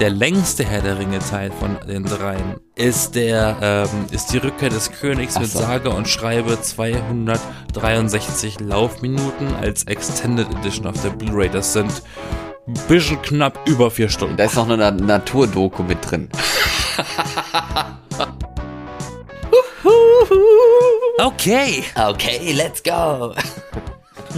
der längste Herr der Ringe Teil von den dreien ist der ähm, ist die Rückkehr des Königs Ach mit so. sage und schreibe 263 Laufminuten als Extended Edition auf der Blu-ray. Das sind ein bisschen knapp über vier Stunden. Da ist noch eine Na- Naturdoku mit drin. Okay, Okay, let's go.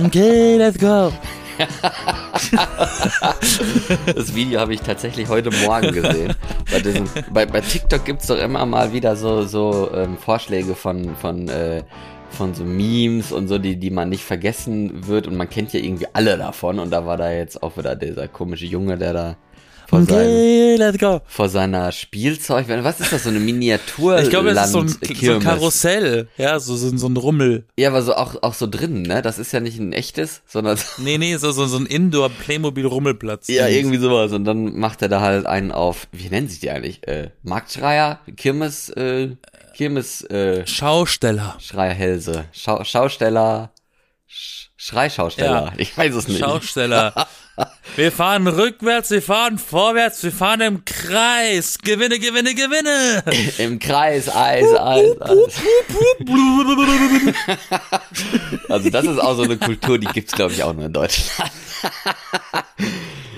okay, let's go. Das Video habe ich tatsächlich heute Morgen gesehen. Bei, diesen, bei, bei TikTok gibt's doch immer mal wieder so, so ähm, Vorschläge von, von, äh, von so Memes und so, die, die man nicht vergessen wird. Und man kennt ja irgendwie alle davon. Und da war da jetzt auch wieder dieser komische Junge, der da vor, seinem, Okay, let's go. vor seiner Spielzeug. Was ist das, so eine Miniatur? Ich glaube, das ist so ein, so ein? Karussell. Ja, so, so, so ein Rummel. Ja, aber so auch, auch so drin, ne? Das ist ja nicht ein echtes, sondern Nee, nee, so, so, so ein Indoor-Playmobil-Rummelplatz. Ja, irgendwie sowas. Und dann macht er da halt einen auf, wie nennen sich die eigentlich? Äh, Marktschreier, Kirmes, äh, Kirmes, äh, Schausteller. Schreierhälse, Schau Schausteller, Sch Schreischausteller. Ja. Ich weiß es nicht. Schausteller. Wir fahren rückwärts, wir fahren vorwärts, wir fahren im Kreis. Gewinne, gewinne, gewinne. Im Kreis, Eis, Eis, Eis. Also das ist auch so eine Kultur, die gibt's glaube ich auch nur in Deutschland.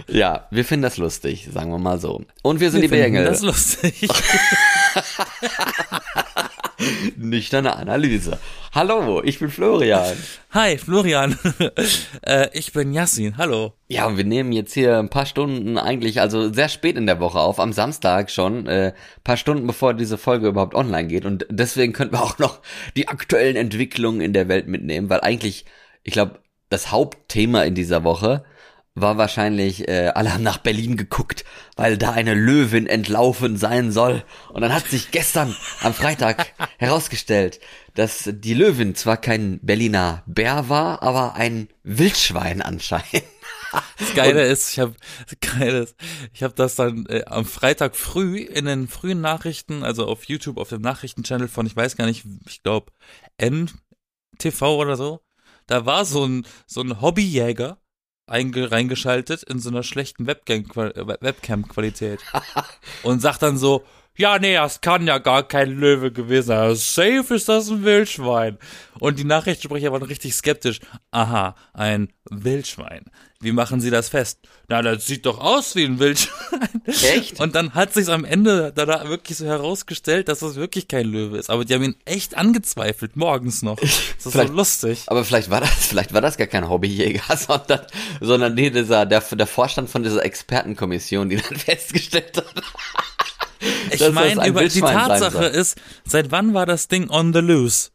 Ja, wir finden das lustig, sagen wir mal so. Und wir sind die finden Bengel. Das ist lustig. Nüchterne Analyse. Hallo, ich bin Florian. Hi, Florian. äh, ich bin Yassin. Hallo. Ja, und wir nehmen jetzt hier ein paar Stunden eigentlich, also sehr spät in der Woche auf, am Samstag schon, äh, paar Stunden bevor diese Folge überhaupt online geht. Und deswegen könnten wir auch noch die aktuellen Entwicklungen in der Welt mitnehmen, weil eigentlich, ich glaube, das Hauptthema in dieser Woche war wahrscheinlich, äh, alle haben nach Berlin geguckt, weil da eine Löwin entlaufen sein soll. Und dann hat sich gestern am Freitag herausgestellt, dass die Löwin zwar kein Berliner Bär war, aber ein Wildschwein anscheinend. Das Geile ist, ich habe Geile ist, ich habe das dann äh, am Freitag früh in den frühen Nachrichten, also auf YouTube, auf dem Nachrichtenchannel von, ich weiß gar nicht, ich glaube NTV oder so, da war so ein so ein Hobbyjäger reingeschaltet in so einer schlechten Webcam Webcam und sagt dann so ja, nee, das kann ja gar kein Löwe gewesen sein. Safe ist das ein Wildschwein. Und die Nachrichtensprecher waren richtig skeptisch. Aha, ein Wildschwein. Wie machen Sie das fest? Na, das sieht doch aus wie ein Wildschwein. Echt? Und dann hat sich am Ende da, wirklich so herausgestellt, dass das wirklich kein Löwe ist. Aber die haben ihn echt angezweifelt, morgens noch. Das ist so Vielleicht- lustig. Aber vielleicht war das, vielleicht war das gar kein Hobbyjäger, sondern, sondern nee, dieser, der, der Vorstand von dieser Expertenkommission, die dann festgestellt hat. Ich meine, ein über die Tatsache ist, seit wann war das Ding on the loose?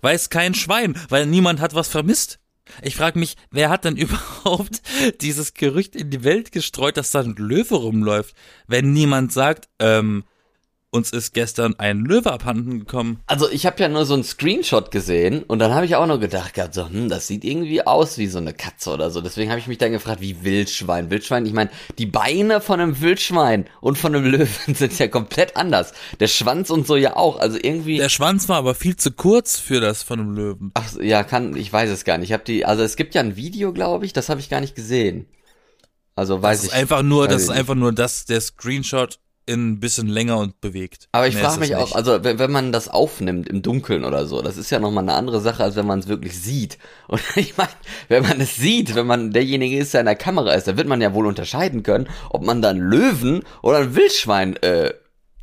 Weiß kein Schwein, weil niemand hat was vermisst. Ich frage mich, wer hat denn überhaupt dieses Gerücht in die Welt gestreut, dass da ein Löwe rumläuft, wenn niemand sagt, ähm, uns ist gestern ein Löwe abhanden gekommen. Also ich habe ja nur so einen Screenshot gesehen und dann habe ich auch nur gedacht, gehabt, so, hm, das sieht irgendwie aus wie so eine Katze oder so. Deswegen habe ich mich dann gefragt, wie Wildschwein. Wildschwein, ich meine, die Beine von einem Wildschwein und von einem Löwen sind ja komplett anders. Der Schwanz und so ja auch. Also irgendwie. Der Schwanz war aber viel zu kurz für das von einem Löwen. Ach, ja, kann, ich weiß es gar nicht. Ich habe die, also es gibt ja ein Video, glaube ich, das habe ich gar nicht gesehen. Also weiß Das ist ich. einfach nur, das ist einfach nur das, der Screenshot ein bisschen länger und bewegt. Aber ich frage mich auch, nicht. also wenn, wenn man das aufnimmt im Dunkeln oder so, das ist ja nochmal eine andere Sache, als wenn man es wirklich sieht. Und ich meine, wenn man es sieht, wenn man derjenige ist, der in der Kamera ist, dann wird man ja wohl unterscheiden können, ob man da einen Löwen oder ein Wildschwein äh,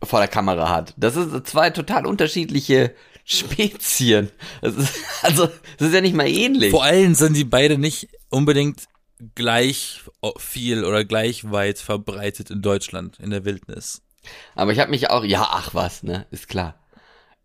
vor der Kamera hat. Das sind zwei total unterschiedliche Spezien. Das ist, also, das ist ja nicht mal ähnlich. Vor allem sind die beide nicht unbedingt gleich viel oder gleich weit verbreitet in Deutschland, in der Wildnis. Aber ich habe mich auch, ja, ach was, ne, ist klar.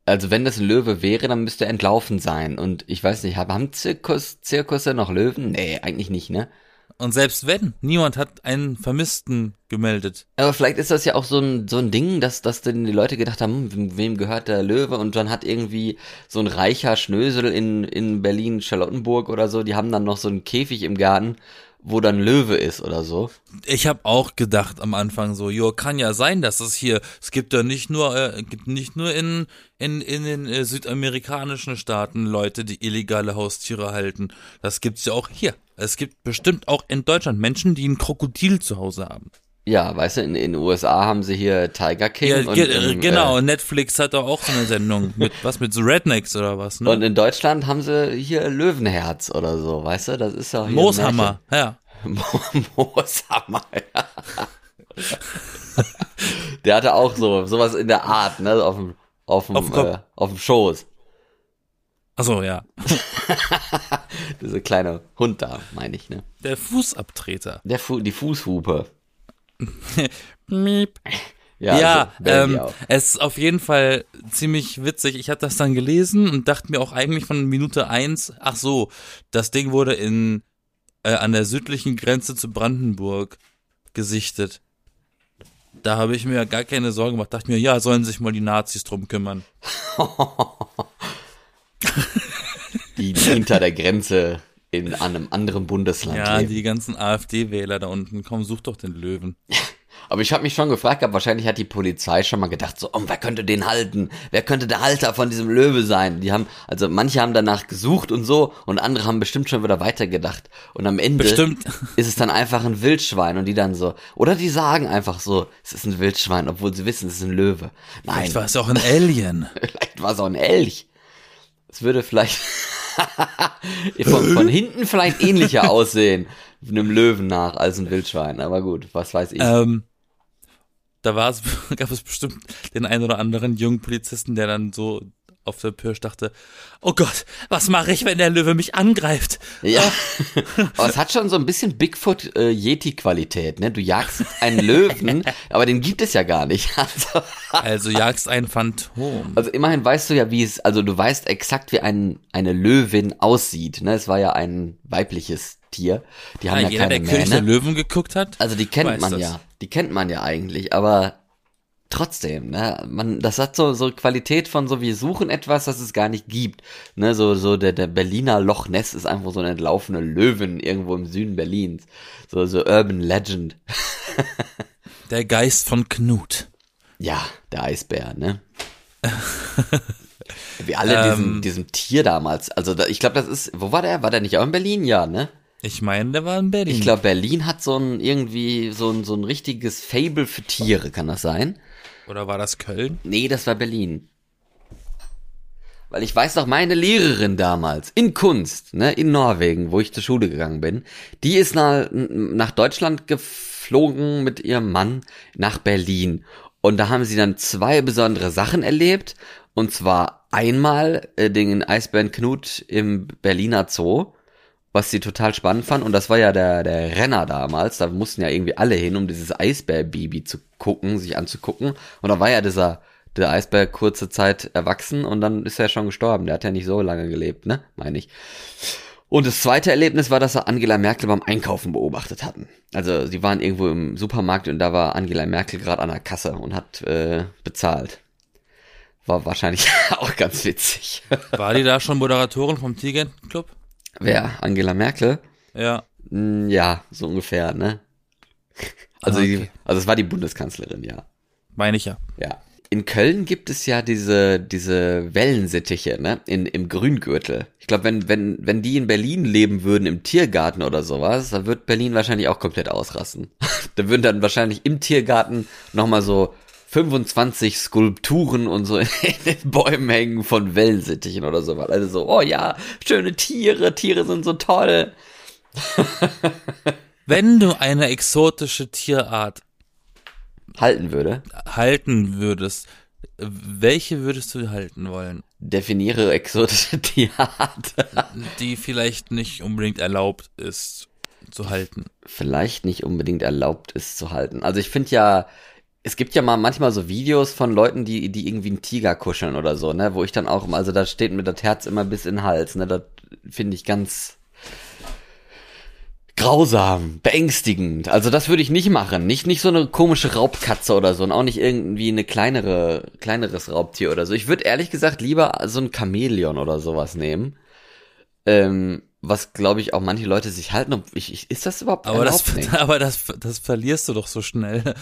Also wenn das ein Löwe wäre, dann müsste er entlaufen sein. Und ich weiß nicht, haben Zirkus, Zirkusse noch Löwen? Nee, eigentlich nicht, ne? Und selbst wenn, niemand hat einen Vermissten gemeldet. Aber vielleicht ist das ja auch so ein, so ein Ding, dass, dass dann die Leute gedacht haben, hm, wem, wem gehört der Löwe? Und dann hat irgendwie so ein reicher Schnösel in, in Berlin, Charlottenburg oder so, die haben dann noch so einen Käfig im Garten, wo dann Löwe ist oder so. Ich habe auch gedacht am Anfang so, jo, kann ja sein, dass es hier, es gibt ja nicht nur, äh, gibt nicht nur in in in den äh, südamerikanischen Staaten Leute, die illegale Haustiere halten. Das gibt's ja auch hier. Es gibt bestimmt auch in Deutschland Menschen, die ein Krokodil zu Hause haben. Ja, weißt du, in in den USA haben sie hier Tiger King. Ja, und ge im, genau, Äh, Netflix hat doch auch so eine Sendung mit was mit so Rednecks oder was, ne? und in Deutschland haben sie hier Löwenherz oder so, weißt du? Das ist ja hier Mooshammer, ja. Mooshammer, ja. Der hatte auch so sowas in der Art, ne, auf dem auf dem Auf dem äh, auf dem Schoß. Achso, ja. Dieser kleine Hund da, meine ich, ne? Der Fußabtreter. Der Fu die Fußhupe. Miep. Ja, Ja, so ähm, es ist auf jeden Fall ziemlich witzig. Ich habe das dann gelesen und dachte mir auch eigentlich von Minute eins, ach so, das Ding wurde in äh, an der südlichen Grenze zu Brandenburg gesichtet. Da habe ich mir gar keine Sorgen gemacht. Dachte mir, ja, sollen sich mal die Nazis drum kümmern. die hinter der Grenze in einem anderen Bundesland Ja, leben. die ganzen AfD-Wähler da unten. Komm, such doch den Löwen. Aber ich habe mich schon gefragt, gehabt, wahrscheinlich hat die Polizei schon mal gedacht, so, oh, wer könnte den halten? Wer könnte der Halter von diesem Löwe sein? Die haben, also manche haben danach gesucht und so und andere haben bestimmt schon wieder weitergedacht. Und am Ende Bestimmt. ist es dann einfach ein Wildschwein und die dann so, oder die sagen einfach so, es ist ein Wildschwein, obwohl sie wissen, es ist ein Löwe. Nein, Vielleicht war es auch ein Alien. vielleicht war es auch ein Elch. Es würde vielleicht von, von hinten vielleicht ähnlicher aussehen, einem Löwen nach, als ein Wildschwein. Aber gut, was weiß ich. ähm, da war es, gab es bestimmt den einen oder anderen jungen Polizisten, der dann so auf der Pirsch dachte, oh Gott, was mache ich, wenn der Löwe mich angreift? Ja, aber es hat schon so ein bisschen Bigfoot-Yeti-Qualität, ne? Du jagst einen Löwen, aber den gibt es ja gar nicht. Also, Also jagst ein Phantom. also immerhin weißt du ja, wie es, also du weißt exakt, wie ein, eine Löwin aussieht, ne? Es war ja ein weibliches Tier. Die haben Ja, ja, jeder, keine der König der. Löwen geguckt hat, Also die kennt man das. ja. Die kennt man ja eigentlich, aber trotzdem, ne, man, das hat so, so Qualität von so, wir suchen etwas, das es gar nicht gibt, ne, so, so der, der Berliner Loch Ness ist einfach so eine entlaufene Löwen irgendwo im Süden Berlins, so, so Urban Legend. der Geist von Knut. Ja, der Eisbär, ne. Wie alle diesem, Ähm. diesem Tier damals, also da, ich glaube, das ist, wo war der? War der nicht auch in Berlin? Ja, ne? Ich meine, der war in Berlin. Ich glaube, Berlin hat so ein, irgendwie, so ein, so ein richtiges Fable für Tiere, kann das sein? Oder war das Köln? Nee, das war Berlin. Weil ich weiß noch, meine Lehrerin damals in Kunst, ne, in Norwegen, wo ich zur Schule gegangen bin, die ist nach, nach Deutschland geflogen mit ihrem Mann nach Berlin. Und da haben sie dann zwei besondere Sachen erlebt. Und zwar einmal äh, den Eisbären Knut im Berliner Zoo, was sie total spannend fand. Und das war ja der, der Renner damals. Da mussten ja irgendwie alle hin, um dieses Eisbärbaby zu gucken, sich anzugucken. Und da war ja dieser, der Eisbär kurze Zeit erwachsen und dann ist er schon gestorben. Der hat ja nicht so lange gelebt, ne? Meine ich. Und das zweite Erlebnis war, dass sie Angela Merkel beim Einkaufen beobachtet hatten. Also sie waren irgendwo im Supermarkt und da war Angela Merkel gerade an der Kasse und hat äh, bezahlt. War wahrscheinlich auch ganz witzig. War die da schon Moderatorin vom Tigerenclub? Wer? Angela Merkel? Ja. Mm, Ja, so ungefähr, ne? Also, Ah, die, okay. also es war die Bundeskanzlerin, ja. Meine ich ja. Ja. In Köln gibt es ja diese, diese Wellensittiche, ne? In, Im Grüngürtel. Ich glaube, wenn, wenn, wenn die in Berlin leben würden, im Tiergarten oder sowas, dann wird Berlin wahrscheinlich auch komplett ausrasten. da würden dann wahrscheinlich im Tiergarten nochmal so 25 Skulpturen und so in den Bäumen hängen von Wellensittichen oder sowas. Also so, oh ja, schöne Tiere, Tiere sind so toll. Wenn du eine exotische Tierart Halten würde. halten würdest, welche würdest du halten wollen? Definiere exotische Tierart. Die vielleicht nicht unbedingt erlaubt ist zu halten. vielleicht nicht unbedingt erlaubt ist zu halten. Also ich finde ja, es gibt ja mal manchmal so Videos von Leuten, die, die irgendwie einen Tiger kuscheln oder so, ne, wo ich dann auch, also da steht mir das Herz immer bis in den Hals, ne, das finde ich ganz grausam, beängstigend. Also das würde ich nicht machen. Nicht, nicht so eine komische Raubkatze oder so und auch nicht irgendwie eine kleinere, kleineres Raubtier oder so. Ich würde ehrlich gesagt lieber so ein Chamäleon oder sowas nehmen. Ähm, was glaube ich auch manche Leute sich halten. Ob ich, ich, ist das überhaupt Aber das, aber das, das verlierst du doch so schnell.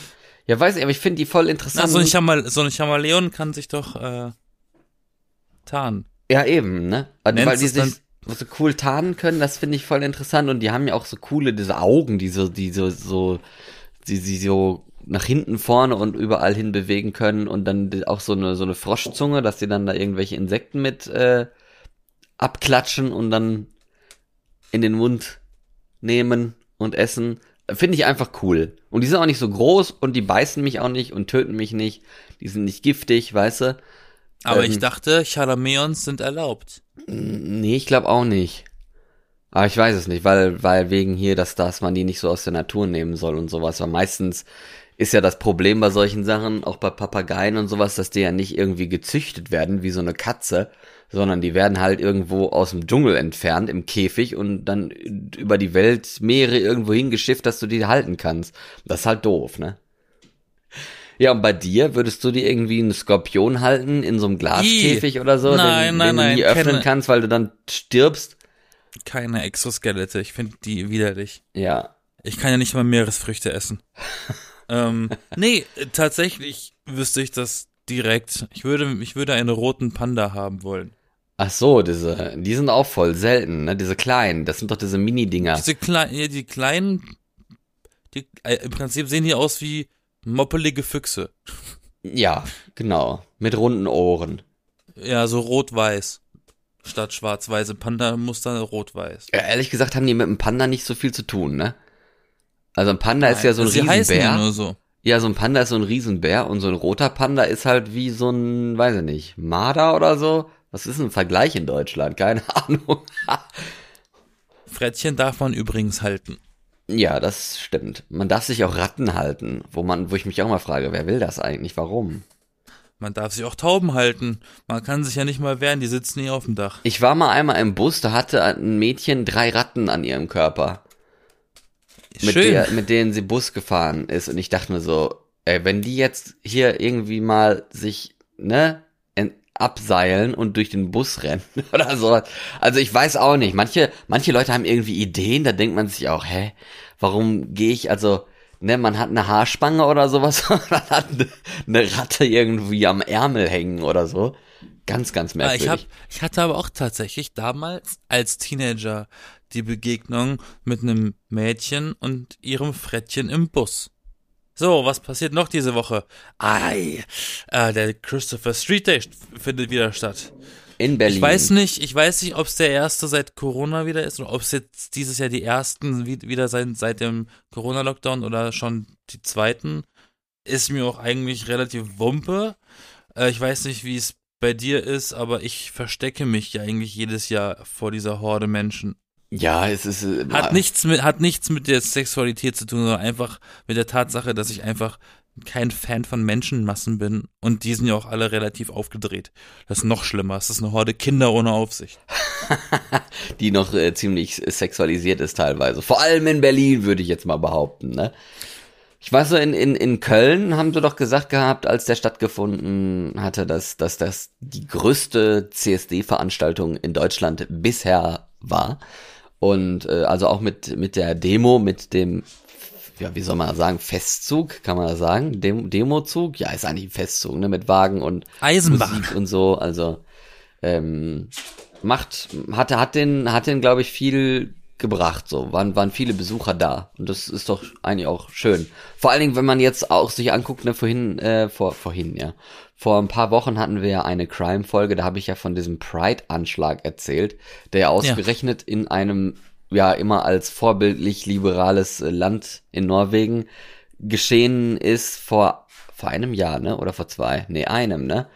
Ja, weiß ich, aber ich finde die voll Na, interessant. so, ein Chamal so ein Chamaleon kann sich doch äh, tarnen. ja, eben, ne? Weil Nennst die es dann- sich so cool tarnen können, das finde ich voll interessant. Und die haben ja auch so coole, diese Augen, die so, die so, so, die sie so nach hinten vorne und überall hin bewegen können und dann auch so eine so eine Froschzunge, dass sie dann da irgendwelche Insekten mit äh, abklatschen und dann in den Mund nehmen und essen. Finde ich einfach cool. Und die sind auch nicht so groß und die beißen mich auch nicht und töten mich nicht. Die sind nicht giftig, weißt du? Aber ähm, ich dachte, Chalameons sind erlaubt. Nee, ich glaube auch nicht. Aber ich weiß es nicht, weil, weil wegen hier, dass, dass man die nicht so aus der Natur nehmen soll und sowas. Weil meistens ist ja das Problem bei solchen Sachen, auch bei Papageien und sowas, dass die ja nicht irgendwie gezüchtet werden wie so eine Katze, sondern die werden halt irgendwo aus dem Dschungel entfernt im Käfig und dann über die Welt Meere irgendwo hingeschifft, dass du die halten kannst. Das ist halt doof, ne? Ja, und bei dir würdest du dir irgendwie einen Skorpion halten in so einem Glaskäfig oder so, nein, den, nein, den nein, du nie öffnen keine, kannst, weil du dann stirbst? Keine Exoskelette, ich finde die widerlich. Ja. Ich kann ja nicht mal Meeresfrüchte essen. ähm, nee, tatsächlich wüsste ich das direkt. Ich würde, ich würde einen roten Panda haben wollen. Ach so, diese, die sind auch voll selten, ne? Diese kleinen, das sind doch diese Mini-Dinger. Diese kleinen, ja, die kleinen, die, äh, im Prinzip sehen die aus wie moppelige Füchse. Ja, genau. Mit runden Ohren. Ja, so rot-weiß. Statt schwarz-weiße Panda-Muster rot-weiß. Ja, ehrlich gesagt haben die mit dem Panda nicht so viel zu tun, ne? Also ein Panda Nein, ist ja so ein sie Riesenbär. Ja, nur so. ja, so ein Panda ist so ein Riesenbär und so ein roter Panda ist halt wie so ein, weiß ich nicht, Marder oder so. Was ist ein Vergleich in Deutschland? Keine Ahnung. Frettchen darf man übrigens halten. Ja, das stimmt. Man darf sich auch Ratten halten, wo man, wo ich mich auch mal frage, wer will das eigentlich? Warum? Man darf sich auch Tauben halten. Man kann sich ja nicht mal wehren, die sitzen nie auf dem Dach. Ich war mal einmal im Bus, da hatte ein Mädchen drei Ratten an ihrem Körper. Mit, Schön. der, mit denen sie Bus gefahren ist. Und ich dachte mir so, ey, wenn die jetzt hier irgendwie mal sich, ne, abseilen und durch den Bus rennen oder so. Also ich weiß auch nicht. Manche, manche Leute haben irgendwie Ideen, da denkt man sich auch, hä, warum gehe ich, also, ne, man hat eine Haarspange oder sowas, man hat eine Ratte irgendwie am Ärmel hängen oder so. Ganz, ganz merkwürdig. Ich, hab, ich hatte aber auch tatsächlich damals als Teenager die Begegnung mit einem Mädchen und ihrem Frettchen im Bus. So, was passiert noch diese Woche? Ei, äh, der Christopher Street Day findet wieder statt. In Berlin. Ich weiß nicht, ich weiß nicht, ob es der erste seit Corona wieder ist oder ob es jetzt dieses Jahr die ersten wieder sein seit dem Corona-Lockdown oder schon die zweiten. Ist mir auch eigentlich relativ wumpe. Äh, ich weiß nicht, wie es bei dir ist, aber ich verstecke mich ja eigentlich jedes Jahr vor dieser Horde Menschen. Ja, es ist. Äh, hat nichts mit, hat nichts mit der Sexualität zu tun, sondern einfach mit der Tatsache, dass ich einfach kein Fan von Menschenmassen bin und die sind ja auch alle relativ aufgedreht. Das ist noch schlimmer. Es ist eine Horde Kinder ohne Aufsicht. die noch äh, ziemlich sexualisiert ist teilweise. Vor allem in Berlin, würde ich jetzt mal behaupten, ne? Ich weiß so, in, in, in Köln haben sie doch gesagt gehabt, als der stattgefunden hatte, dass, dass das die größte CSD-Veranstaltung in Deutschland bisher war. Und äh, also auch mit, mit der Demo, mit dem, ja, wie soll man sagen, Festzug, kann man das sagen? Dem Demozug? Ja, ist eigentlich ein Festzug, ne? Mit Wagen und Eisenbahn. Musik und so. Also ähm, macht, hatte, hat den, hat den, glaube ich, viel gebracht. So waren, waren viele Besucher da. Und das ist doch eigentlich auch schön. Vor allen Dingen, wenn man jetzt auch sich anguckt, ne, vorhin, äh, vor, vorhin, ja. Vor ein paar Wochen hatten wir ja eine Crime-Folge, da habe ich ja von diesem Pride-Anschlag erzählt, der ja ausgerechnet in einem, ja, immer als vorbildlich liberales Land in Norwegen geschehen ist vor, vor einem Jahr, ne? Oder vor zwei? Nee, einem, ne?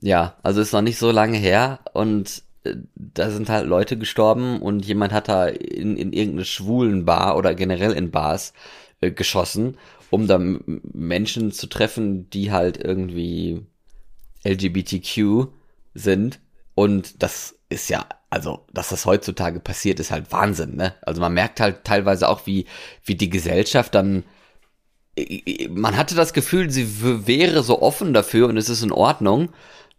Ja, also ist noch nicht so lange her und äh, da sind halt Leute gestorben und jemand hat da in, in irgendeine schwulen Bar oder generell in Bars äh, geschossen um da Menschen zu treffen, die halt irgendwie LGBTQ sind. Und das ist ja, also, dass das heutzutage passiert, ist halt Wahnsinn, ne? Also man merkt halt teilweise auch, wie, wie die Gesellschaft dann man hatte das Gefühl, sie wäre so offen dafür und es ist in Ordnung.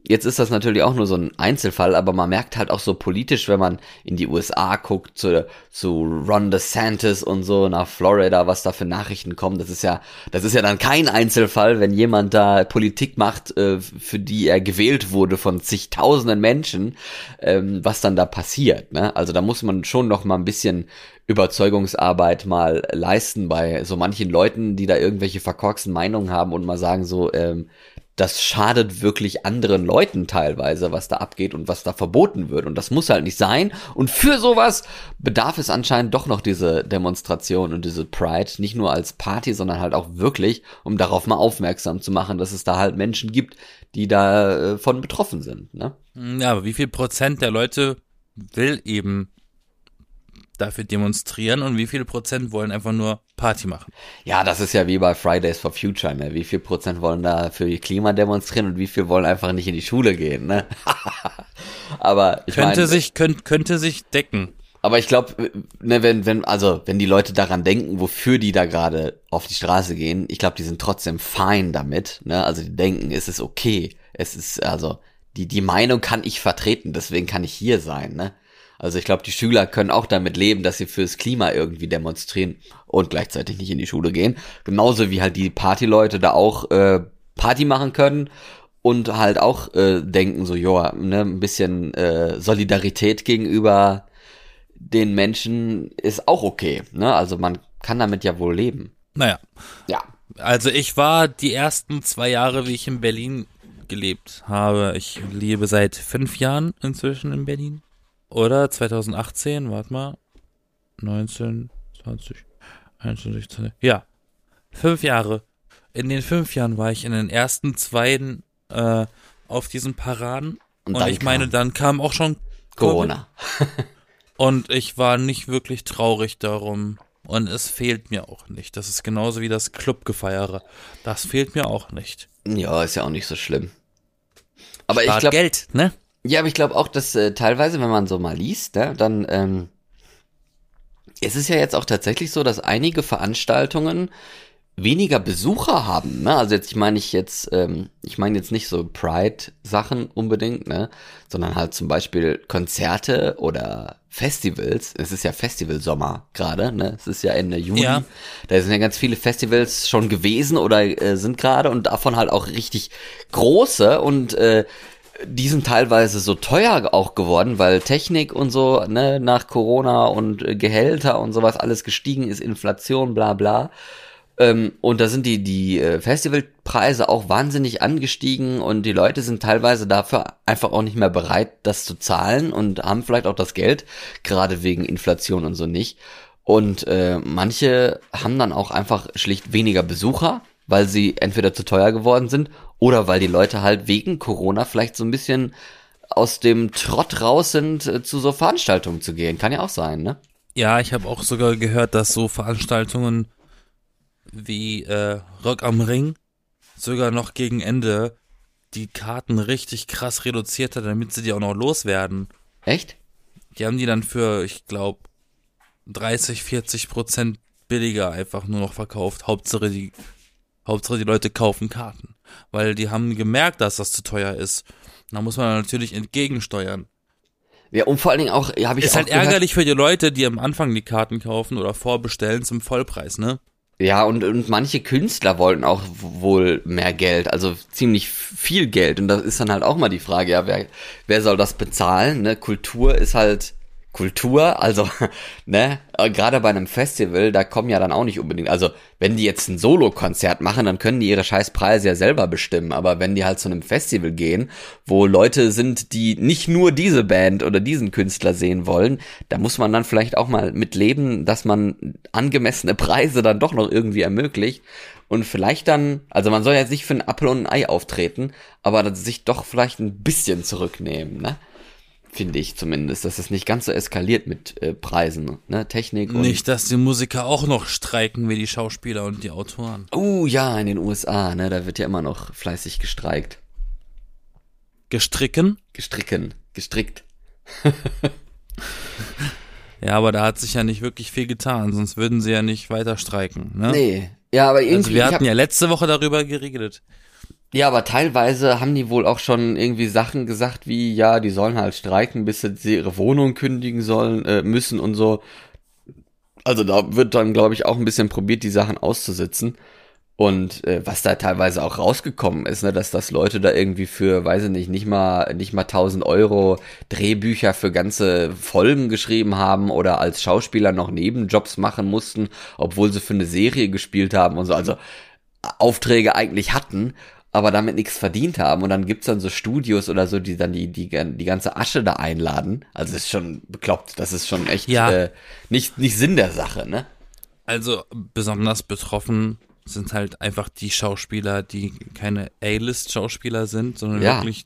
Jetzt ist das natürlich auch nur so ein Einzelfall, aber man merkt halt auch so politisch, wenn man in die USA guckt, zu, zu Ron DeSantis und so nach Florida, was da für Nachrichten kommen. Das ist ja, das ist ja dann kein Einzelfall, wenn jemand da Politik macht, äh, für die er gewählt wurde von zigtausenden Menschen, ähm, was dann da passiert. Ne? Also da muss man schon noch mal ein bisschen Überzeugungsarbeit mal leisten bei so manchen Leuten, die da irgendwelche verkorksten Meinungen haben und mal sagen so, ähm, das schadet wirklich anderen Leuten teilweise, was da abgeht und was da verboten wird. Und das muss halt nicht sein. Und für sowas bedarf es anscheinend doch noch diese Demonstration und diese Pride, nicht nur als Party, sondern halt auch wirklich, um darauf mal aufmerksam zu machen, dass es da halt Menschen gibt, die davon äh, betroffen sind. Ne? Ja, aber wie viel Prozent der Leute will eben dafür demonstrieren und wie viele Prozent wollen einfach nur Party machen. Ja, das ist ja wie bei Fridays for Future, ne? Wie viel Prozent wollen da für ihr Klima demonstrieren und wie viel wollen einfach nicht in die Schule gehen, ne? aber ich könnte mein, sich könnte, könnte sich decken. Aber ich glaube, ne, wenn wenn also wenn die Leute daran denken, wofür die da gerade auf die Straße gehen, ich glaube, die sind trotzdem fein damit, ne? Also die denken, es ist okay, es ist also die die Meinung kann ich vertreten, deswegen kann ich hier sein, ne? Also ich glaube, die Schüler können auch damit leben, dass sie fürs Klima irgendwie demonstrieren und gleichzeitig nicht in die Schule gehen. Genauso wie halt die Partyleute da auch äh, Party machen können und halt auch äh, denken so, ja, ne, ein bisschen äh, Solidarität gegenüber den Menschen ist auch okay. Ne? Also man kann damit ja wohl leben. Naja. Ja. Also ich war die ersten zwei Jahre, wie ich in Berlin gelebt habe. Ich lebe seit fünf Jahren inzwischen in Berlin. Oder 2018, warte mal. 19, 20, 21, 16. Ja. Fünf Jahre. In den fünf Jahren war ich in den ersten zwei äh, auf diesen Paraden. Und, und ich meine, dann kam auch schon Corona. und ich war nicht wirklich traurig darum. Und es fehlt mir auch nicht. Das ist genauso wie das Clubgefeiere. Das fehlt mir auch nicht. Ja, ist ja auch nicht so schlimm. Aber Spart ich glaube, Geld, ne? Ja, aber ich glaube auch, dass äh, teilweise, wenn man so mal liest, ne, dann ähm, ist es ja jetzt auch tatsächlich so, dass einige Veranstaltungen weniger Besucher haben. Ne? Also jetzt, ich meine ich jetzt, ähm, ich meine jetzt nicht so Pride-Sachen unbedingt, ne, sondern halt zum Beispiel Konzerte oder Festivals. Es ist ja Festivalsommer gerade, ne? Es ist ja Ende Juni. Ja. Da sind ja ganz viele Festivals schon gewesen oder äh, sind gerade und davon halt auch richtig große und äh, die sind teilweise so teuer auch geworden, weil Technik und so, ne, nach Corona und äh, Gehälter und sowas alles gestiegen ist, Inflation, bla bla. Ähm, und da sind die, die äh, Festivalpreise auch wahnsinnig angestiegen und die Leute sind teilweise dafür einfach auch nicht mehr bereit, das zu zahlen und haben vielleicht auch das Geld, gerade wegen Inflation und so nicht. Und äh, manche haben dann auch einfach schlicht weniger Besucher, weil sie entweder zu teuer geworden sind oder weil die Leute halt wegen Corona vielleicht so ein bisschen aus dem Trott raus sind, äh, zu so Veranstaltungen zu gehen. Kann ja auch sein, ne? Ja, ich habe auch sogar gehört, dass so Veranstaltungen wie äh, Rock am Ring sogar noch gegen Ende die Karten richtig krass reduziert hat, damit sie die auch noch loswerden. Echt? Die haben die dann für, ich glaube, 30, 40 Prozent billiger einfach nur noch verkauft. Hauptsache die, Hauptsache die Leute kaufen Karten weil die haben gemerkt, dass das zu teuer ist. Da muss man natürlich entgegensteuern. Ja, und vor allen Dingen auch, ja, habe ich Ist halt ärgerlich für die Leute, die am Anfang die Karten kaufen oder vorbestellen zum Vollpreis, ne? Ja, und, und manche Künstler wollten auch wohl mehr Geld, also ziemlich viel Geld. Und da ist dann halt auch mal die Frage, ja, wer, wer soll das bezahlen? Ne? Kultur ist halt Kultur, also, ne, gerade bei einem Festival, da kommen ja dann auch nicht unbedingt, also, wenn die jetzt ein Solo-Konzert machen, dann können die ihre Scheißpreise ja selber bestimmen, aber wenn die halt zu einem Festival gehen, wo Leute sind, die nicht nur diese Band oder diesen Künstler sehen wollen, da muss man dann vielleicht auch mal mit leben, dass man angemessene Preise dann doch noch irgendwie ermöglicht und vielleicht dann, also man soll jetzt nicht für ein Apfel und ein Ei auftreten, aber sich doch vielleicht ein bisschen zurücknehmen, ne? Finde ich zumindest, dass es nicht ganz so eskaliert mit äh, Preisen, ne, Technik und nicht, dass die Musiker auch noch streiken wie die Schauspieler und die Autoren. Oh ja, in den USA, ne, da wird ja immer noch fleißig gestreikt. Gestricken? Gestricken, gestrickt. ja, aber da hat sich ja nicht wirklich viel getan, sonst würden sie ja nicht weiter streiken, ne? Nee. Ja, aber irgendwie. Also wir hatten ja letzte Woche darüber geredet. Ja, aber teilweise haben die wohl auch schon irgendwie Sachen gesagt, wie ja, die sollen halt streiken, bis sie ihre Wohnung kündigen sollen äh, müssen und so. Also da wird dann, glaube ich, auch ein bisschen probiert, die Sachen auszusitzen. Und äh, was da teilweise auch rausgekommen ist, ne, dass das Leute da irgendwie für, weiß ich nicht, nicht mal nicht mal 1000 Euro Drehbücher für ganze Folgen geschrieben haben oder als Schauspieler noch Nebenjobs machen mussten, obwohl sie für eine Serie gespielt haben und so, also Aufträge eigentlich hatten, aber damit nichts verdient haben. Und dann gibt's dann so Studios oder so, die dann die die die ganze Asche da einladen. Also ist schon bekloppt. Das ist schon echt Ja. äh, nicht nicht Sinn der Sache, ne? Also besonders betroffen sind halt einfach die Schauspieler, die keine A-List-Schauspieler sind, sondern Ja. wirklich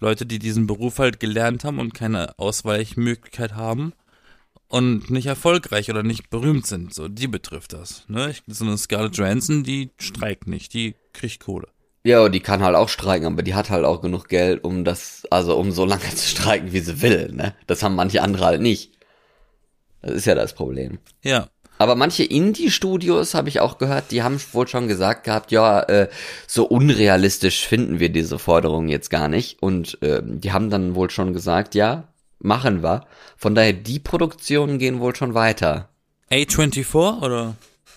Leute, die diesen Beruf halt gelernt haben und keine Ausweichmöglichkeit haben und nicht erfolgreich oder nicht berühmt sind. So, die betrifft das. Ne? So eine Scarlett Johansson, die streikt nicht, die kriegt Kohle. Ja, und die kann halt auch streiken, aber die hat halt auch genug Geld, um das, also um so lange zu streiken, wie sie will, ne? Das haben manche andere halt nicht. Das ist ja das Problem. Ja, Aber manche Indie-Studios, habe ich auch gehört, die haben wohl schon gesagt gehabt, ja, äh, so unrealistisch finden wir diese Forderung jetzt gar nicht. Und äh, die haben dann wohl schon gesagt, ja, machen wir. Von daher, die Produktionen gehen wohl schon weiter. A24 oder?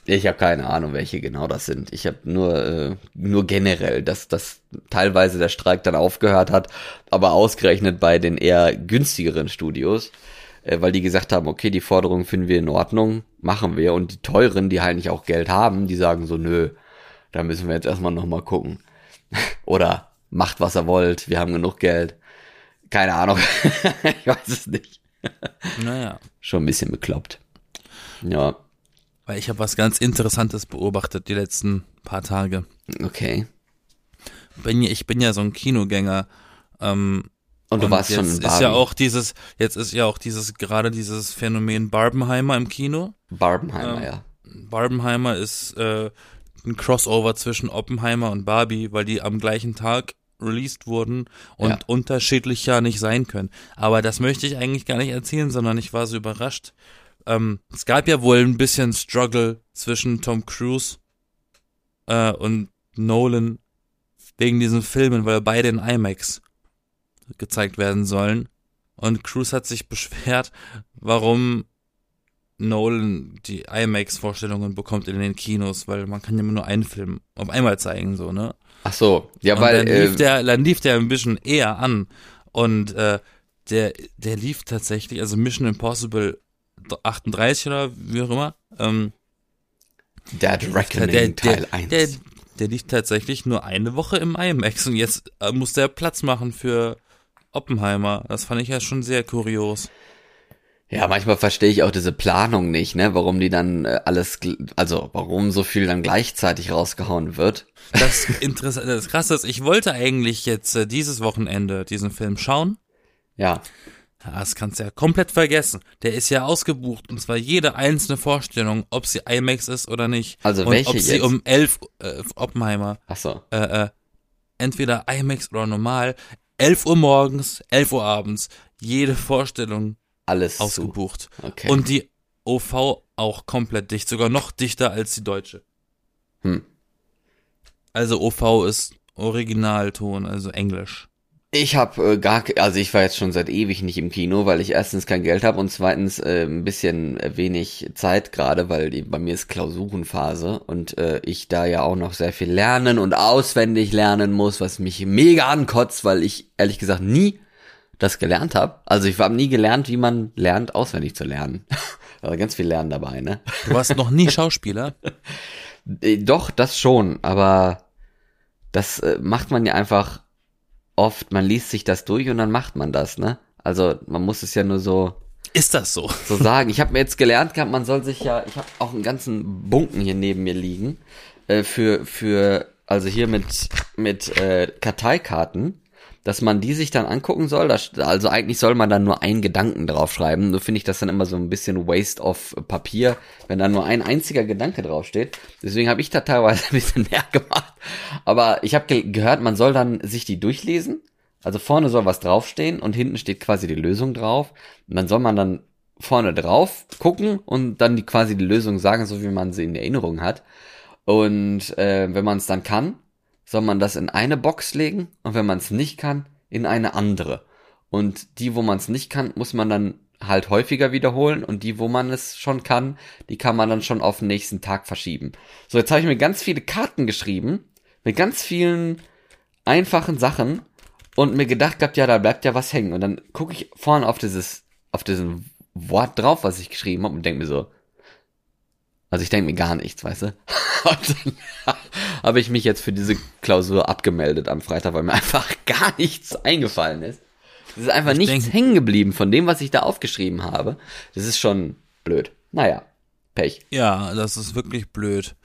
Ich habe keine Ahnung, welche genau das sind. Ich habe nur äh, nur generell, dass dass teilweise der Streik dann aufgehört hat, aber ausgerechnet bei den eher günstigeren Studios, äh, weil die gesagt haben, okay, die Forderung finden wir in Ordnung, machen wir und die teuren, die halt nicht auch Geld haben, die sagen so, nö, da müssen wir jetzt erstmal noch mal gucken. Oder macht was ihr wollt, wir haben genug Geld. Keine Ahnung. ich weiß es nicht. Naja. Schon ein bisschen bekloppt. Ja, Weil ich habe was ganz Interessantes beobachtet die letzten paar Tage. okay. Bin, ich bin ja so ein Kinogänger. Ähm, Und du warst jetzt schon in ist Barbie. ja auch dieses, jetzt ist ja auch dieses, gerade dieses Phänomen Barbenheimer im Kino. Barbenheimer, Ähm, ja. Barbenheimer ist äh, ein Crossover zwischen Oppenheimer und Barbie, weil die am gleichen Tag released wurden und Ja. unterschiedlich ja nicht sein können. Aber das möchte ich eigentlich gar nicht erzählen, sondern ich war so überrascht. Ähm, es gab ja wohl ein bisschen Struggle zwischen Tom Cruise äh, und Nolan wegen diesen Filmen, weil beide in IMAX gezeigt werden sollen. Und Cruise hat sich beschwert, warum Nolan die IMAX-Vorstellungen bekommt in den Kinos, weil man kann ja immer nur einen Film auf einmal zeigen, so, ne? Ach so, ja, Und weil dann lief äh, der, dann lief der ein bisschen eher an. Und äh, der, der lief tatsächlich, also Mission Impossible 38 oder wie auch immer, ähm, Dead Reckoning der, der, Teil 1. Der, der lief tatsächlich nur eine Woche im IMAX und jetzt äh, muss der Platz machen für Oppenheimer. Das fand ich ja schon sehr kurios. ja, manchmal verstehe ich auch diese Planung nicht, ne, warum die dann äh, alles, also warum so viel dann gleichzeitig rausgehauen wird. Das interessant, das krasse ist, ich wollte eigentlich jetzt äh, dieses Wochenende diesen Film schauen. Ja, das kannst du ja komplett vergessen. Der ist ja ausgebucht und zwar jede einzelne Vorstellung, ob sie IMAX ist oder nicht. Also und welche ob sie jetzt? um 11 äh, Oppenheimer ach so. äh, äh, entweder IMAX oder normal 11 Uhr morgens, 11 Uhr abends, jede Vorstellung Alles ausgebucht. Zu. Okay. Und die OV auch komplett dicht, sogar noch dichter als die deutsche. Hm. Also OV ist Originalton, also Englisch. Ich habe äh, gar, also ich war jetzt schon seit ewig nicht im Kino, weil ich erstens kein Geld habe und zweitens äh, ein bisschen wenig Zeit gerade, weil die, bei mir ist Klausurenphase und äh, ich da ja auch noch sehr viel lernen und auswendig lernen muss, was mich mega ankotzt, weil ich ehrlich gesagt nie das gelernt habe. Also ich habe nie gelernt, wie man lernt, auswendig zu lernen. also ganz viel Lernen dabei, ne? Du warst noch nie Schauspieler. Äh, Doch, das schon, aber das äh, macht man ja einfach oft, man liest sich das durch und dann macht man das, ne? Also man muss es ja nur so Ist das so? so sagen. Ich habe mir jetzt gelernt gehabt, man soll sich ja, ich habe auch einen ganzen Bunken hier neben mir liegen äh, für für also hier mit mit äh, Karteikarten, dass man die sich dann angucken soll. Also eigentlich soll man dann nur einen Gedanken draufschreiben. Nur finde ich das dann immer so ein bisschen Waste of Papier, wenn da nur ein einziger Gedanke draufsteht. Deswegen habe ich da teilweise ein bisschen mehr gemacht. Aber ich habe ge gehört, man soll dann sich die durchlesen. Also vorne soll was draufstehen und hinten steht quasi die Lösung drauf. Und dann soll man dann vorne drauf gucken und dann die quasi die Lösung sagen, so wie man sie in Erinnerung hat. Und äh, wenn man es dann kann, soll man das in eine Box legen und wenn man es nicht kann, in eine andere. Und die, wo man es nicht kann, muss man dann halt häufiger wiederholen und die, wo man es schon kann, die kann man dann schon auf den nächsten Tag verschieben. So, jetzt habe ich mir ganz viele Karten geschrieben mit ganz vielen einfachen Sachen und mir gedacht gehabt, ja, da bleibt ja was hängen. Und dann gucke ich vorne auf dieses, auf diesen Wort drauf, was ich geschrieben habe und denke mir so, also ich denke mir gar nichts, weißt du? Und dann habe ich mich jetzt für diese Klausur abgemeldet am Freitag, weil mir einfach gar nichts eingefallen ist. Es ist einfach ich nichts hängen geblieben von dem, was ich da aufgeschrieben habe. Das ist schon blöd. Naja, Pech. Ja, das ist wirklich blöd.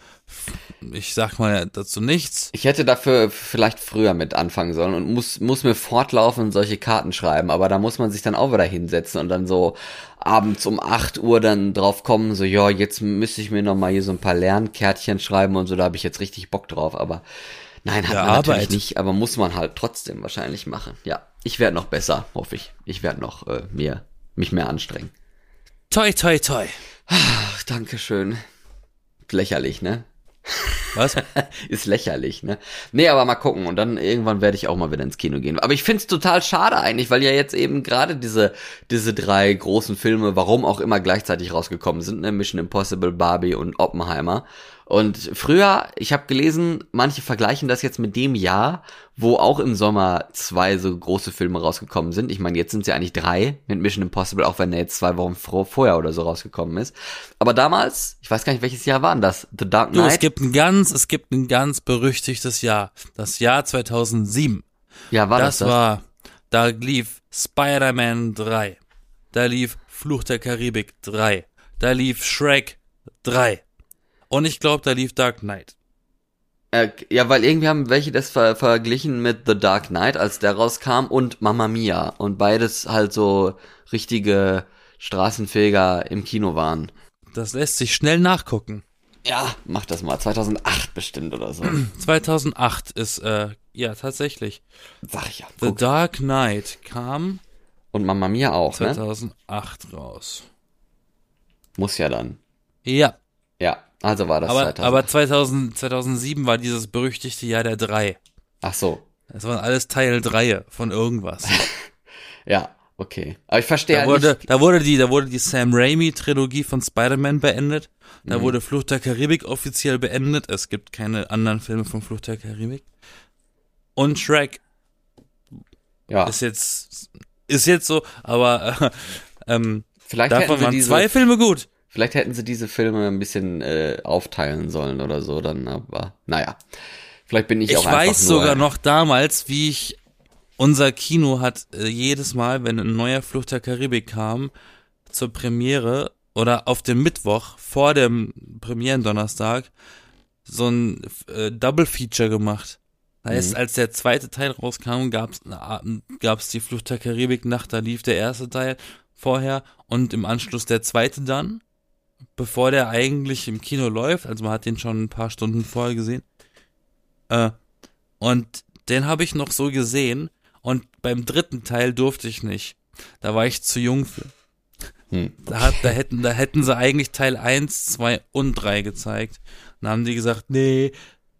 Ich sag mal dazu nichts. Ich hätte dafür vielleicht früher mit anfangen sollen und muss, muss mir fortlaufend solche Karten schreiben, aber da muss man sich dann auch wieder hinsetzen und dann so abends um 8 Uhr dann drauf kommen, so, ja, jetzt müsste ich mir nochmal hier so ein paar Lernkärtchen schreiben und so, da habe ich jetzt richtig Bock drauf, aber nein, hat ja, man Arbeit. natürlich nicht, aber muss man halt trotzdem wahrscheinlich machen. Ja, ich werde noch besser, hoffe ich. Ich werde noch äh, mehr, mich mehr anstrengen. Toi, toi, toi. Ach, Dankeschön. Lächerlich, ne? Was? ist lächerlich, ne? Nee, aber mal gucken. Und dann irgendwann werde ich auch mal wieder ins Kino gehen. Aber ich find's total schade eigentlich, weil ja jetzt eben gerade diese, diese drei großen Filme, warum auch immer gleichzeitig rausgekommen sind, ne? Mission Impossible, Barbie und Oppenheimer. Und früher, ich habe gelesen, manche vergleichen das jetzt mit dem Jahr, wo auch im Sommer zwei so große Filme rausgekommen sind. Ich meine, jetzt sind es ja eigentlich drei mit Mission Impossible, auch wenn er jetzt zwei Wochen vorher oder so rausgekommen ist. Aber damals, ich weiß gar nicht, welches Jahr war das? The Dark Knight? Du, es gibt ein ganz, es gibt ein ganz berüchtigtes Jahr. Das Jahr 2007. Ja, war das das? Das war, da lief Spider-Man 3. Da lief Fluch der Karibik 3. Da lief Shrek 3. Und ich glaube, da lief Dark Knight. Äh, ja, weil irgendwie haben welche das ver verglichen mit The Dark Knight, als der rauskam, und Mamma Mia. Und beides halt so richtige Straßenfeger im Kino waren. Das lässt sich schnell nachgucken. Ja, mach das mal. 2008 bestimmt oder so. 2008 ist, äh, ja, tatsächlich. Sag ich ja. Guck. The Dark Knight kam. Und Mamma Mia auch, 2008 ne? raus. Muss ja dann. Ja. Ja. Also war das aber, 2000. Aber 2000, 2007 war dieses berüchtigte Jahr der drei. Ach so. Das waren alles Teil 3 von irgendwas. ja, okay. Aber ich verstehe da wurde, nicht. Da wurde die, da wurde die Sam Raimi Trilogie von Spider-Man beendet. Da mhm. wurde Flucht der Karibik offiziell beendet. Es gibt keine anderen Filme von Flucht der Karibik. Und Shrek. Ja. Ist jetzt, ist jetzt so, aber, äh, ähm, Vielleicht davon waren zwei Filme gut. Vielleicht hätten sie diese Filme ein bisschen äh, aufteilen sollen oder so, dann, aber naja. Vielleicht bin ich, ich auch einfach Ich weiß sogar noch damals, wie ich unser Kino hat äh, jedes Mal, wenn ein neuer Flucht der Karibik kam, zur Premiere oder auf dem Mittwoch vor dem Premierendonnerstag so ein äh, Double Feature gemacht. Das heißt, mhm. als der zweite Teil rauskam, gab's gab's die Flucht der Karibik Nacht, da lief der erste Teil vorher und im Anschluss der zweite dann bevor der eigentlich im Kino läuft. Also man hat den schon ein paar Stunden vorher gesehen. Äh, und den habe ich noch so gesehen. Und beim dritten Teil durfte ich nicht. Da war ich zu jung für. Hm. Da, hat, da, hätten, da hätten sie eigentlich Teil 1, 2 und 3 gezeigt. dann haben die gesagt, nee,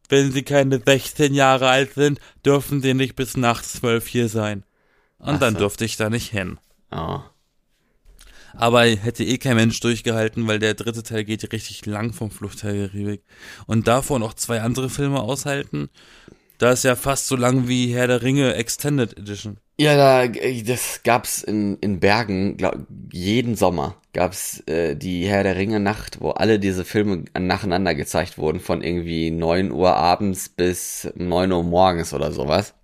wenn sie keine 16 Jahre alt sind, dürfen sie nicht bis nachts 12 hier sein. Und Ach dann so. durfte ich da nicht hin. Oh. Aber hätte eh kein Mensch durchgehalten, weil der dritte Teil geht richtig lang vom Flucht der Karibik. Und davor noch zwei andere Filme aushalten, da ist ja fast so lang wie Herr der Ringe Extended Edition. Ja, da, das gab's in, in Bergen, glaub, jeden Sommer gab's äh, die Herr der Ringe Nacht, wo alle diese Filme nacheinander gezeigt wurden, von irgendwie neun Uhr abends bis neun Uhr morgens oder sowas.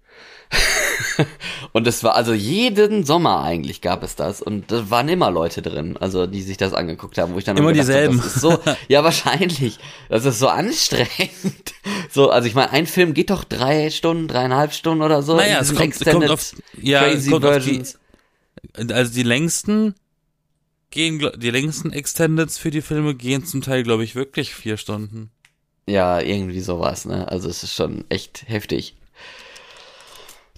und es war also jeden Sommer eigentlich gab es das und da waren immer Leute drin, also die sich das angeguckt haben, wo ich dann immer dieselben. Habe, das ist so, ja wahrscheinlich, das ist so anstrengend. So, also ich meine, ein Film geht doch drei Stunden, dreieinhalb Stunden oder so. Naja, es kommt, kommt auf, ja, Crazy kommt Versions. Auf die, also die längsten gehen, die längsten Extendeds für die Filme gehen zum Teil, glaube ich, wirklich vier Stunden. Ja, irgendwie sowas, ne? Also es ist schon echt heftig.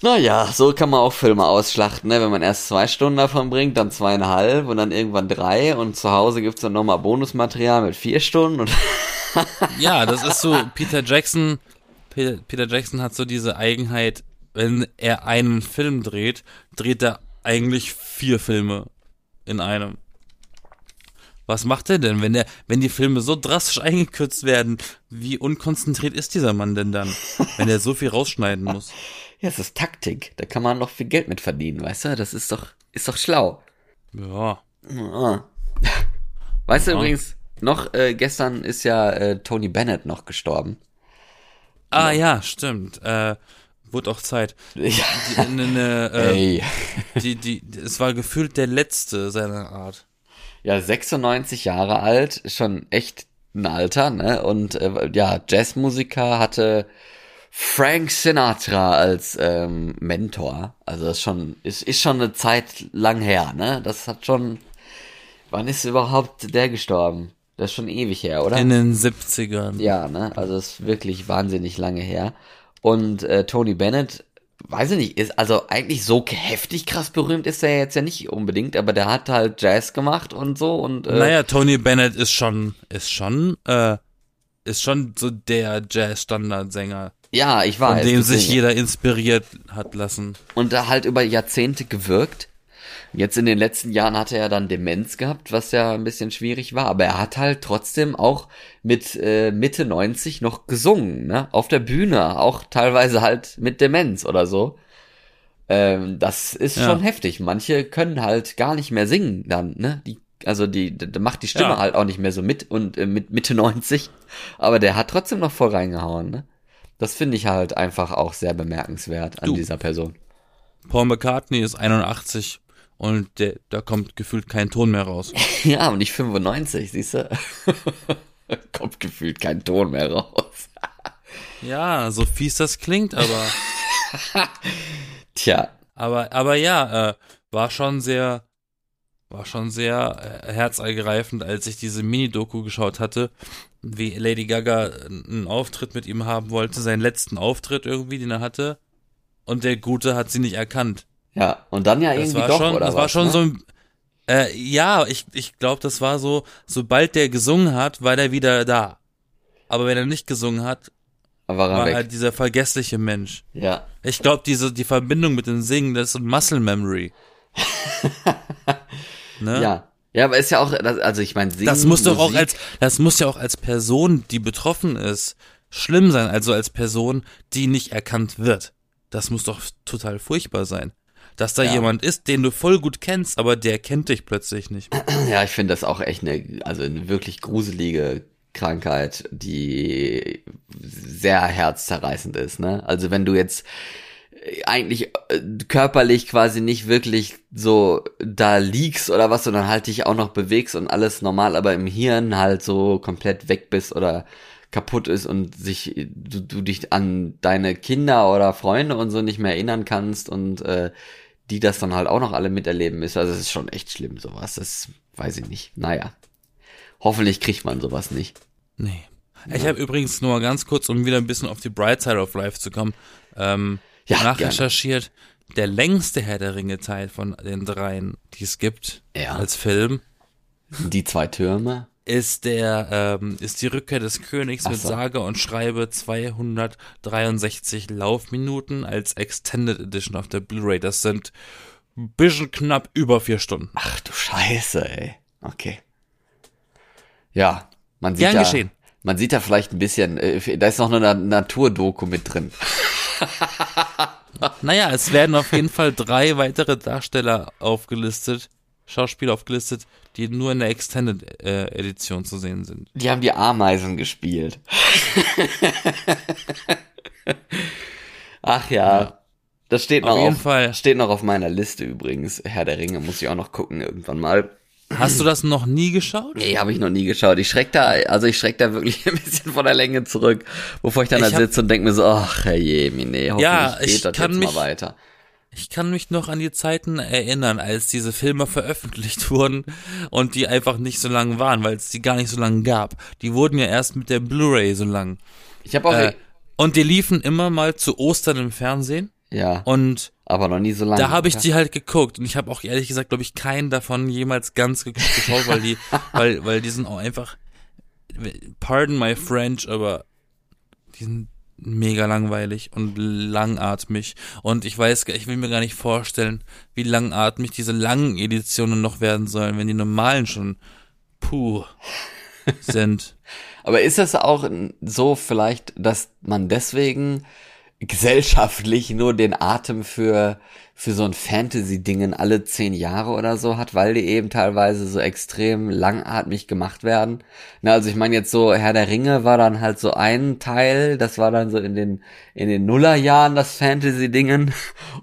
Naja, so kann man auch Filme ausschlachten, ne? wenn man erst zwei Stunden davon bringt, dann zweieinhalb und dann irgendwann drei und zu Hause gibt's dann nochmal Bonusmaterial mit vier Stunden. Und ja, das ist so, Peter Jackson, Peter, Jackson hat so diese Eigenheit, wenn er einen Film dreht, dreht er eigentlich vier Filme in einem. Was macht er denn, wenn der, wenn die Filme so drastisch eingekürzt werden? Wie unkonzentriert ist dieser Mann denn dann, wenn er so viel rausschneiden muss? Ja, es ist Taktik. Da kann man noch viel Geld mit verdienen, weißt du? Das ist doch, ist doch schlau. Ja. Ja. Weißt du übrigens, noch äh, gestern ist ja äh, Tony Bennett noch gestorben. Ah ja, stimmt. Äh, wurde auch Zeit. Ja. Die, ne, ne, äh, die, die, es war gefühlt der letzte seiner Art. Ja, 96 Jahre alt, schon echt ein Alter, ne? Und äh, ja, Jazzmusiker hatte Frank Sinatra als ähm, Mentor. Also das ist schon, ist, ist schon eine Zeit lang her, ne? Das hat schon. Wann ist überhaupt der gestorben? Das ist schon ewig her, oder? In den 70ern. Ja, ne? Also das ist wirklich wahnsinnig lange her. Und äh, Tony Bennett, weiß ich nicht, ist also eigentlich so heftig krass berühmt ist er jetzt ja nicht unbedingt, aber der hat halt Jazz gemacht und so und äh, Naja, Tony Bennett ist schon, ist schon, äh, ist schon so der Jazz-Standardsänger, ja, ich von weiß. dem sich jeder inspiriert hat lassen. und da halt über Jahrzehnte gewirkt. Jetzt in den letzten Jahren hatte er dann Demenz gehabt, was ja ein bisschen schwierig war, aber er hat halt trotzdem auch mit äh, Mitte 90 noch gesungen, ne? Auf der Bühne, auch teilweise halt mit Demenz oder so. Ähm, das ist Ja. schon heftig. Manche können halt gar nicht mehr singen dann, ne? Die, also die, da macht die Stimme Ja. halt auch nicht mehr so mit und äh, mit Mitte 90. Aber der hat trotzdem noch voll reingehauen, ne? Das finde ich halt einfach auch sehr bemerkenswert an Du. dieser Person. Paul McCartney ist 81 und der, da kommt gefühlt kein Ton mehr raus. Ja, und nicht 95, siehst du? Kommt gefühlt kein Ton mehr raus. Ja, so fies das klingt, aber, Tja, aber, aber ja, äh, war schon sehr, war schon sehr äh, herzergreifend, als ich diese Mini-Doku geschaut hatte, wie Lady Gaga einen Auftritt mit ihm haben wollte, seinen letzten Auftritt irgendwie, den er hatte. Und der Gute hat sie nicht erkannt. ja, und dann ja irgendwie war doch, schon, oder das war was, schon ne? so ein, äh, ja, ich, ich glaube, das war so, sobald der gesungen hat, war der wieder da. Aber wenn er nicht gesungen hat, war er war er dieser vergessliche Mensch. ja, Ich glaube, diese, die Verbindung mit dem Singen, das ist so ein Muscle Memory. ne? ja. Ja, aber ist ja auch, das- also ich meine, Das muss doch auch Musik- als, das muss ja auch als Person, die betroffen ist, schlimm sein. Also als Person, die nicht erkannt wird. Das muss doch total furchtbar sein. Dass da Ja. jemand ist, den du voll gut kennst, aber der kennt dich plötzlich nicht. Ja, ich finde das auch echt eine, also eine wirklich gruselige Krankheit, die sehr herzzerreißend ist, ne? Also wenn du jetzt eigentlich äh, körperlich quasi nicht wirklich so da liegst oder was, sondern halt dich auch noch bewegst und alles normal, aber im Hirn halt so komplett weg bist oder kaputt ist und sich du, du dich an deine Kinder oder Freunde und so nicht mehr erinnern kannst und äh, die das dann halt auch noch alle miterleben ist. Also es ist schon echt schlimm, sowas. Das weiß ich nicht. Naja. Hoffentlich kriegt man sowas nicht. Nee. Ich habe übrigens nur ganz kurz, um wieder ein bisschen auf die Bright Side of Life zu kommen, ähm, Ja, nachrecherchiert. Der längste Herr der Ringe Teil von den dreien, die es gibt, Ja. als Film, Die zwei Türme. ist der, ähm, ist die Rückkehr des Königs Ach mit so. sage und schreibe 263 Laufminuten als Extended Edition auf der Blu-ray. Das sind ein bisschen knapp über vier Stunden. Ach du Scheiße, ey. Okay. Ja, man sieht Gern da, geschehen. man sieht da vielleicht ein bisschen, äh, da ist noch eine Na- Naturdoku mit drin. Naja, es werden auf jeden Fall drei weitere Darsteller aufgelistet, Schauspieler aufgelistet, die nur in der Extended äh, Edition zu sehen sind. Die haben die Ameisen gespielt. Ach ja. Das steht noch Auf auf, steht noch auf meiner Liste übrigens. Herr der Ringe muss ich auch noch gucken irgendwann mal. Hast du das noch nie geschaut? Nee, habe ich noch nie geschaut. Ich schreck da, also ich schreck da wirklich ein bisschen von der Länge zurück, bevor ich dann Ich da sitze und denke mir so, ach je, nee, hoffentlich Ja, geht ich das kann jetzt mich- mal weiter. Ich kann mich noch an die Zeiten erinnern, als diese Filme veröffentlicht wurden und die einfach nicht so lang waren, weil es die gar nicht so lang gab. Die wurden ja erst mit der Blu-ray so lang. Ich habe auch, Äh, und die liefen immer mal zu Ostern im Fernsehen ja, und aber noch nie so lange. Da habe ich die halt geguckt und ich habe auch ehrlich gesagt, glaube ich, keinen davon jemals ganz ge- geschaut, weil die, weil, weil die sind auch einfach, pardon my French, aber die sind mega langweilig und langatmig. Und ich weiß, ich will mir gar nicht vorstellen, wie langatmig diese langen Editionen noch werden sollen, wenn die normalen schon puh sind. Aber ist es auch so vielleicht, dass man deswegen gesellschaftlich nur den Atem für, für so ein Fantasy-Dingen alle zehn Jahre oder so hat, weil die eben teilweise so extrem langatmig gemacht werden. Na, also ich meine jetzt so, Herr der Ringe war dann halt so ein Teil, das war dann so in den, in den Nullerjahren das Fantasy-Dingen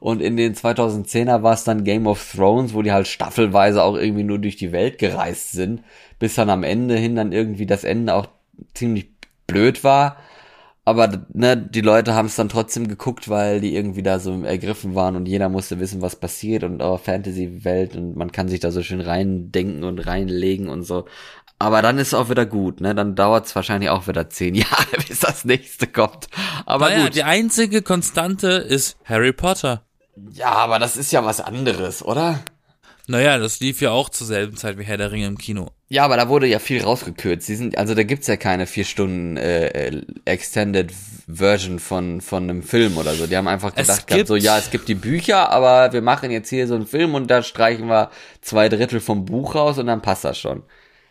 und in den 2010er war es dann Game of Thrones, wo die halt staffelweise auch irgendwie nur durch die Welt gereist sind, bis dann am Ende hin dann irgendwie das Ende auch ziemlich blöd war aber ne, die Leute haben es dann trotzdem geguckt, weil die irgendwie da so ergriffen waren und jeder musste wissen, was passiert und oh, Fantasy-Welt und man kann sich da so schön reindenken und reinlegen und so. Aber dann ist es auch wieder gut, ne? Dann dauert es wahrscheinlich auch wieder zehn Jahre, bis das nächste kommt. Aber naja, gut. Die einzige Konstante ist Harry Potter. Ja, aber das ist ja was anderes, oder? Naja, das lief ja auch zur selben Zeit wie Herr der Ringe im Kino. Ja, aber da wurde ja viel rausgekürzt. Sie sind, also da gibt's ja keine vier Stunden äh, äh, Extended Version von von einem Film oder so. Die haben einfach gedacht gehabt, so ja, es gibt die Bücher, aber wir machen jetzt hier so einen Film und da streichen wir zwei Drittel vom Buch raus und dann passt das schon.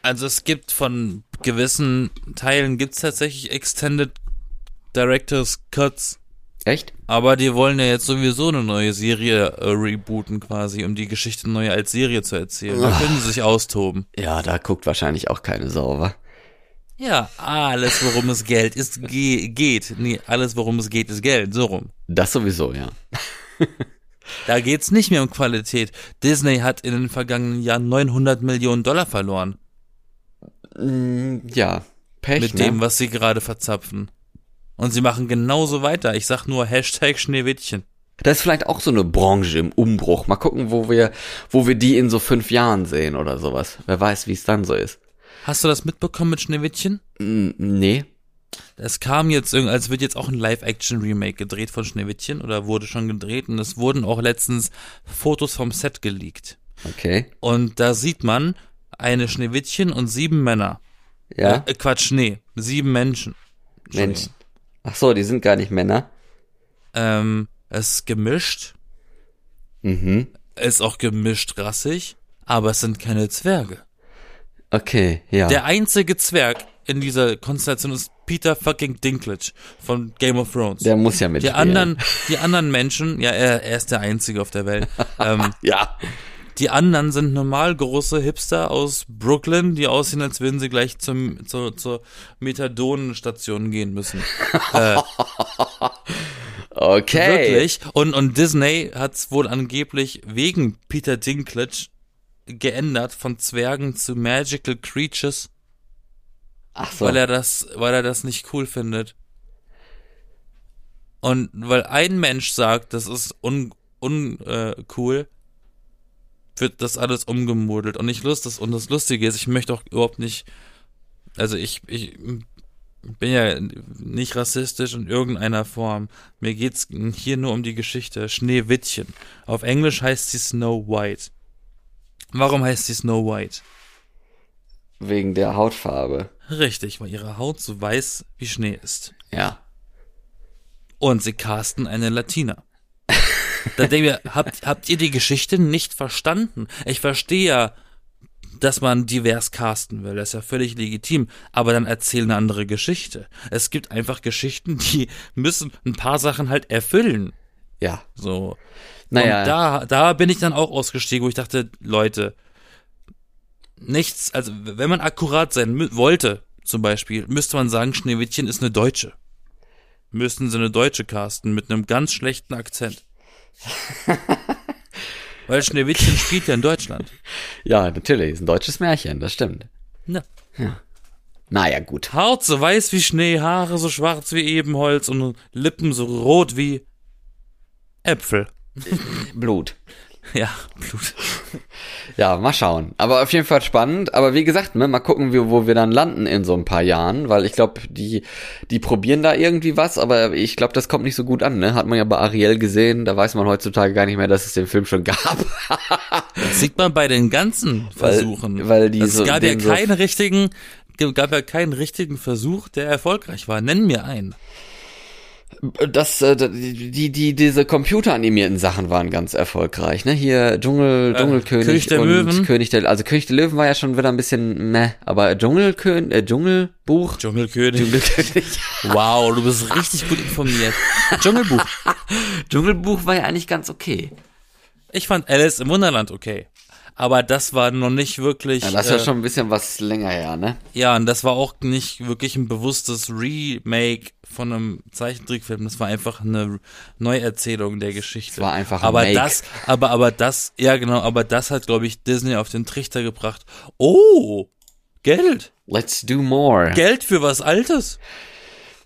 Also es gibt von gewissen Teilen gibt's tatsächlich Extended Directors Cuts Echt? Aber die wollen ja jetzt sowieso eine neue Serie äh, rebooten quasi, um die Geschichte neu als Serie zu erzählen. Da können sie sich austoben. Ja, da guckt wahrscheinlich auch keine Sau, wa? Ja, alles, worum es Geld ist, ge geht. Nee, alles, worum es geht, ist Geld. So rum. Das sowieso, ja. da geht's nicht mehr um Qualität. Disney hat in den vergangenen Jahren 900 Millionen Dollar verloren. Mm, ja, Pech, Mit ne? dem, was sie gerade verzapfen. Und sie machen genauso weiter. Ich sag nur Hashtag Schneewittchen. Das ist vielleicht auch so eine Branche im Umbruch. Mal gucken, wo wir, wo wir die in so fünf Jahren sehen oder sowas. Wer weiß, wie es dann so ist. Hast du das mitbekommen mit Schneewittchen? Nee. Es kam jetzt irgendwie, als wird jetzt auch ein Live-Action-Remake gedreht von Schneewittchen oder wurde schon gedreht und es wurden auch letztens Fotos vom Set geleakt. Okay. Und da sieht man eine Schneewittchen und sieben Männer. Ja. Äh, Quatsch, nee, sieben Menschen. Menschen. Ach so, die sind gar nicht Männer. Ähm, es ist gemischt. Mhm. Es ist auch gemischt rassig, aber es sind keine Zwerge. Okay, ja. Der einzige Zwerg in dieser Konstellation ist Peter fucking Dinklage von Game of Thrones. Der muss ja mitspielen. Die anderen, die anderen Menschen, ja, er, er ist der einzige auf der Welt. ähm, ja. Die anderen sind normal große Hipster aus Brooklyn, die aussehen, als würden sie gleich zum, zur, zur Methadon-Station gehen müssen. äh, okay. Wirklich. Und, und Disney hat's wohl angeblich wegen Peter Dinklage geändert von Zwergen zu Magical Creatures. Ach so. Weil er das, weil er das nicht cool findet. Und weil ein Mensch sagt, das ist un, un äh, cool, wird das alles umgemodelt und ich lust das und das Lustige ist, ich möchte auch überhaupt nicht, also ich, ich bin ja nicht rassistisch in irgendeiner Form. Mir geht's hier nur um die Geschichte Schneewittchen. Auf Englisch heißt sie Snow White. Warum heißt sie Snow White? Wegen der Hautfarbe. Richtig, weil ihre Haut so weiß wie Schnee ist. Ja. Und sie casten eine Latina. Da denke ich, habt, habt ihr die Geschichte nicht verstanden? Ich verstehe ja, dass man divers casten will, das ist ja völlig legitim, aber dann erzähl eine andere Geschichte. Es gibt einfach Geschichten, die müssen ein paar Sachen halt erfüllen. Ja. So. Naja. Und da, da bin ich dann auch ausgestiegen, wo ich dachte, Leute, nichts, also wenn man akkurat sein wollte, zum Beispiel, müsste man sagen, Schneewittchen ist eine Deutsche. Müssten sie eine Deutsche casten mit einem ganz schlechten Akzent. Weil Schneewittchen spielt ja in Deutschland. Ja, natürlich. Ist ein deutsches Märchen, das stimmt. Ja. ja. Naja, gut. Haut so weiß wie Schnee, Haare so schwarz wie Ebenholz und Lippen so rot wie Äpfel. Blut. Ja, Blut. Ja, mal schauen. Aber auf jeden Fall spannend. Aber wie gesagt, ne, mal gucken, wie, wo wir dann landen in so ein paar Jahren, weil ich glaube, die, die probieren da irgendwie was, aber ich glaube, das kommt nicht so gut an, ne? Hat man ja bei Ariel gesehen, da weiß man heutzutage gar nicht mehr, dass es den Film schon gab. das sieht man bei den ganzen Versuchen. Weil, weil die es so, gab ja keinen so richtigen, gab ja keinen richtigen Versuch, der erfolgreich war. Nenn mir einen. Das, äh, die, die, diese computeranimierten Sachen waren ganz erfolgreich, ne? Hier Dschungel, Dschungelkönig König der und Löwen. König der, also König der Löwen war ja schon wieder ein bisschen meh, aber Dschungelkönig, äh, Dschungelbuch, Dschungelkönig. Dschungelkönig, Wow, du bist richtig gut informiert. Dschungelbuch. Dschungelbuch war ja eigentlich ganz okay. Ich fand Alice im Wunderland okay. Aber das war noch nicht wirklich. Ja, das ist ja äh, schon ein bisschen was länger her, ne? Ja, und das war auch nicht wirklich ein bewusstes Remake von einem Zeichentrickfilm. Das war einfach eine Neuerzählung der Geschichte. Es war einfach ein aber Make. das, aber aber das, ja genau, aber das hat glaube ich Disney auf den Trichter gebracht. Oh, Geld, Let's do more. Geld für was Altes.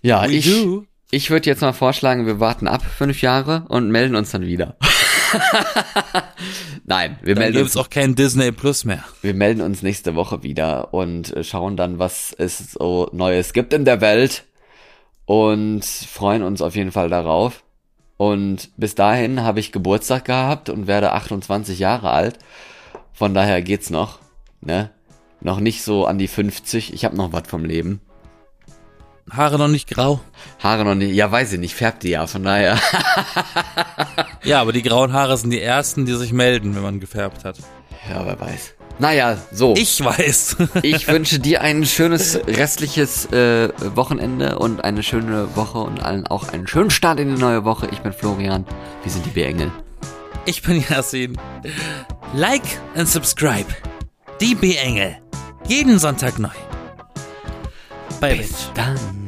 ja, We ich, do. ich würde jetzt mal vorschlagen, wir warten ab fünf Jahre und melden uns dann wieder. Nein, wir Dann melden uns auch kein Disney Plus mehr. Wir melden uns nächste Woche wieder und äh, schauen dann, was es so Neues gibt in der Welt und freuen uns auf jeden Fall darauf. Und bis dahin habe ich Geburtstag gehabt und werde 28 Jahre alt. Von daher geht's noch, ne? Noch nicht so an die 50. Ich habe noch was vom Leben. Haare noch nicht grau. Haare noch nicht, ja weiß ich nicht, färbt die ja, von daher. Ja, aber die grauen Haare sind die ersten, die sich melden, wenn man gefärbt hat. Ja, wer weiß. Naja, so. Ich weiß. Ich wünsche dir ein schönes restliches äh, Wochenende und eine schöne Woche und allen auch einen schönen Start in die neue Woche. Ich bin Florian. Wir sind die B-Engel. Ich bin Yasin. Like and subscribe. Die B-Engel. Jeden Sonntag neu. Bei Bis dann.